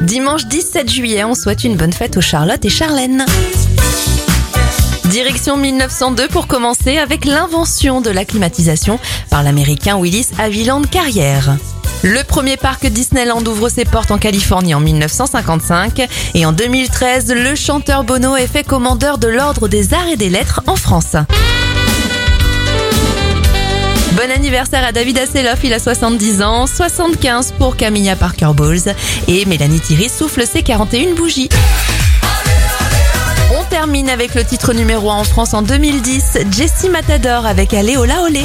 Dimanche 17 juillet, on souhaite une bonne fête aux Charlotte et Charlène. Direction 1902 pour commencer avec l'invention de la climatisation par l'américain Willis Haviland Carrière. Le premier parc Disneyland ouvre ses portes en Californie en 1955 et en 2013, le chanteur Bono est fait commandeur de l'Ordre des Arts et des Lettres en France. Bon anniversaire à David Asseloff, il a 70 ans, 75 pour Camilla Parker Bowles et Mélanie Thierry souffle ses 41 bougies. On termine avec le titre numéro 1 en France en 2010, Jessie Matador avec Aléola Olé.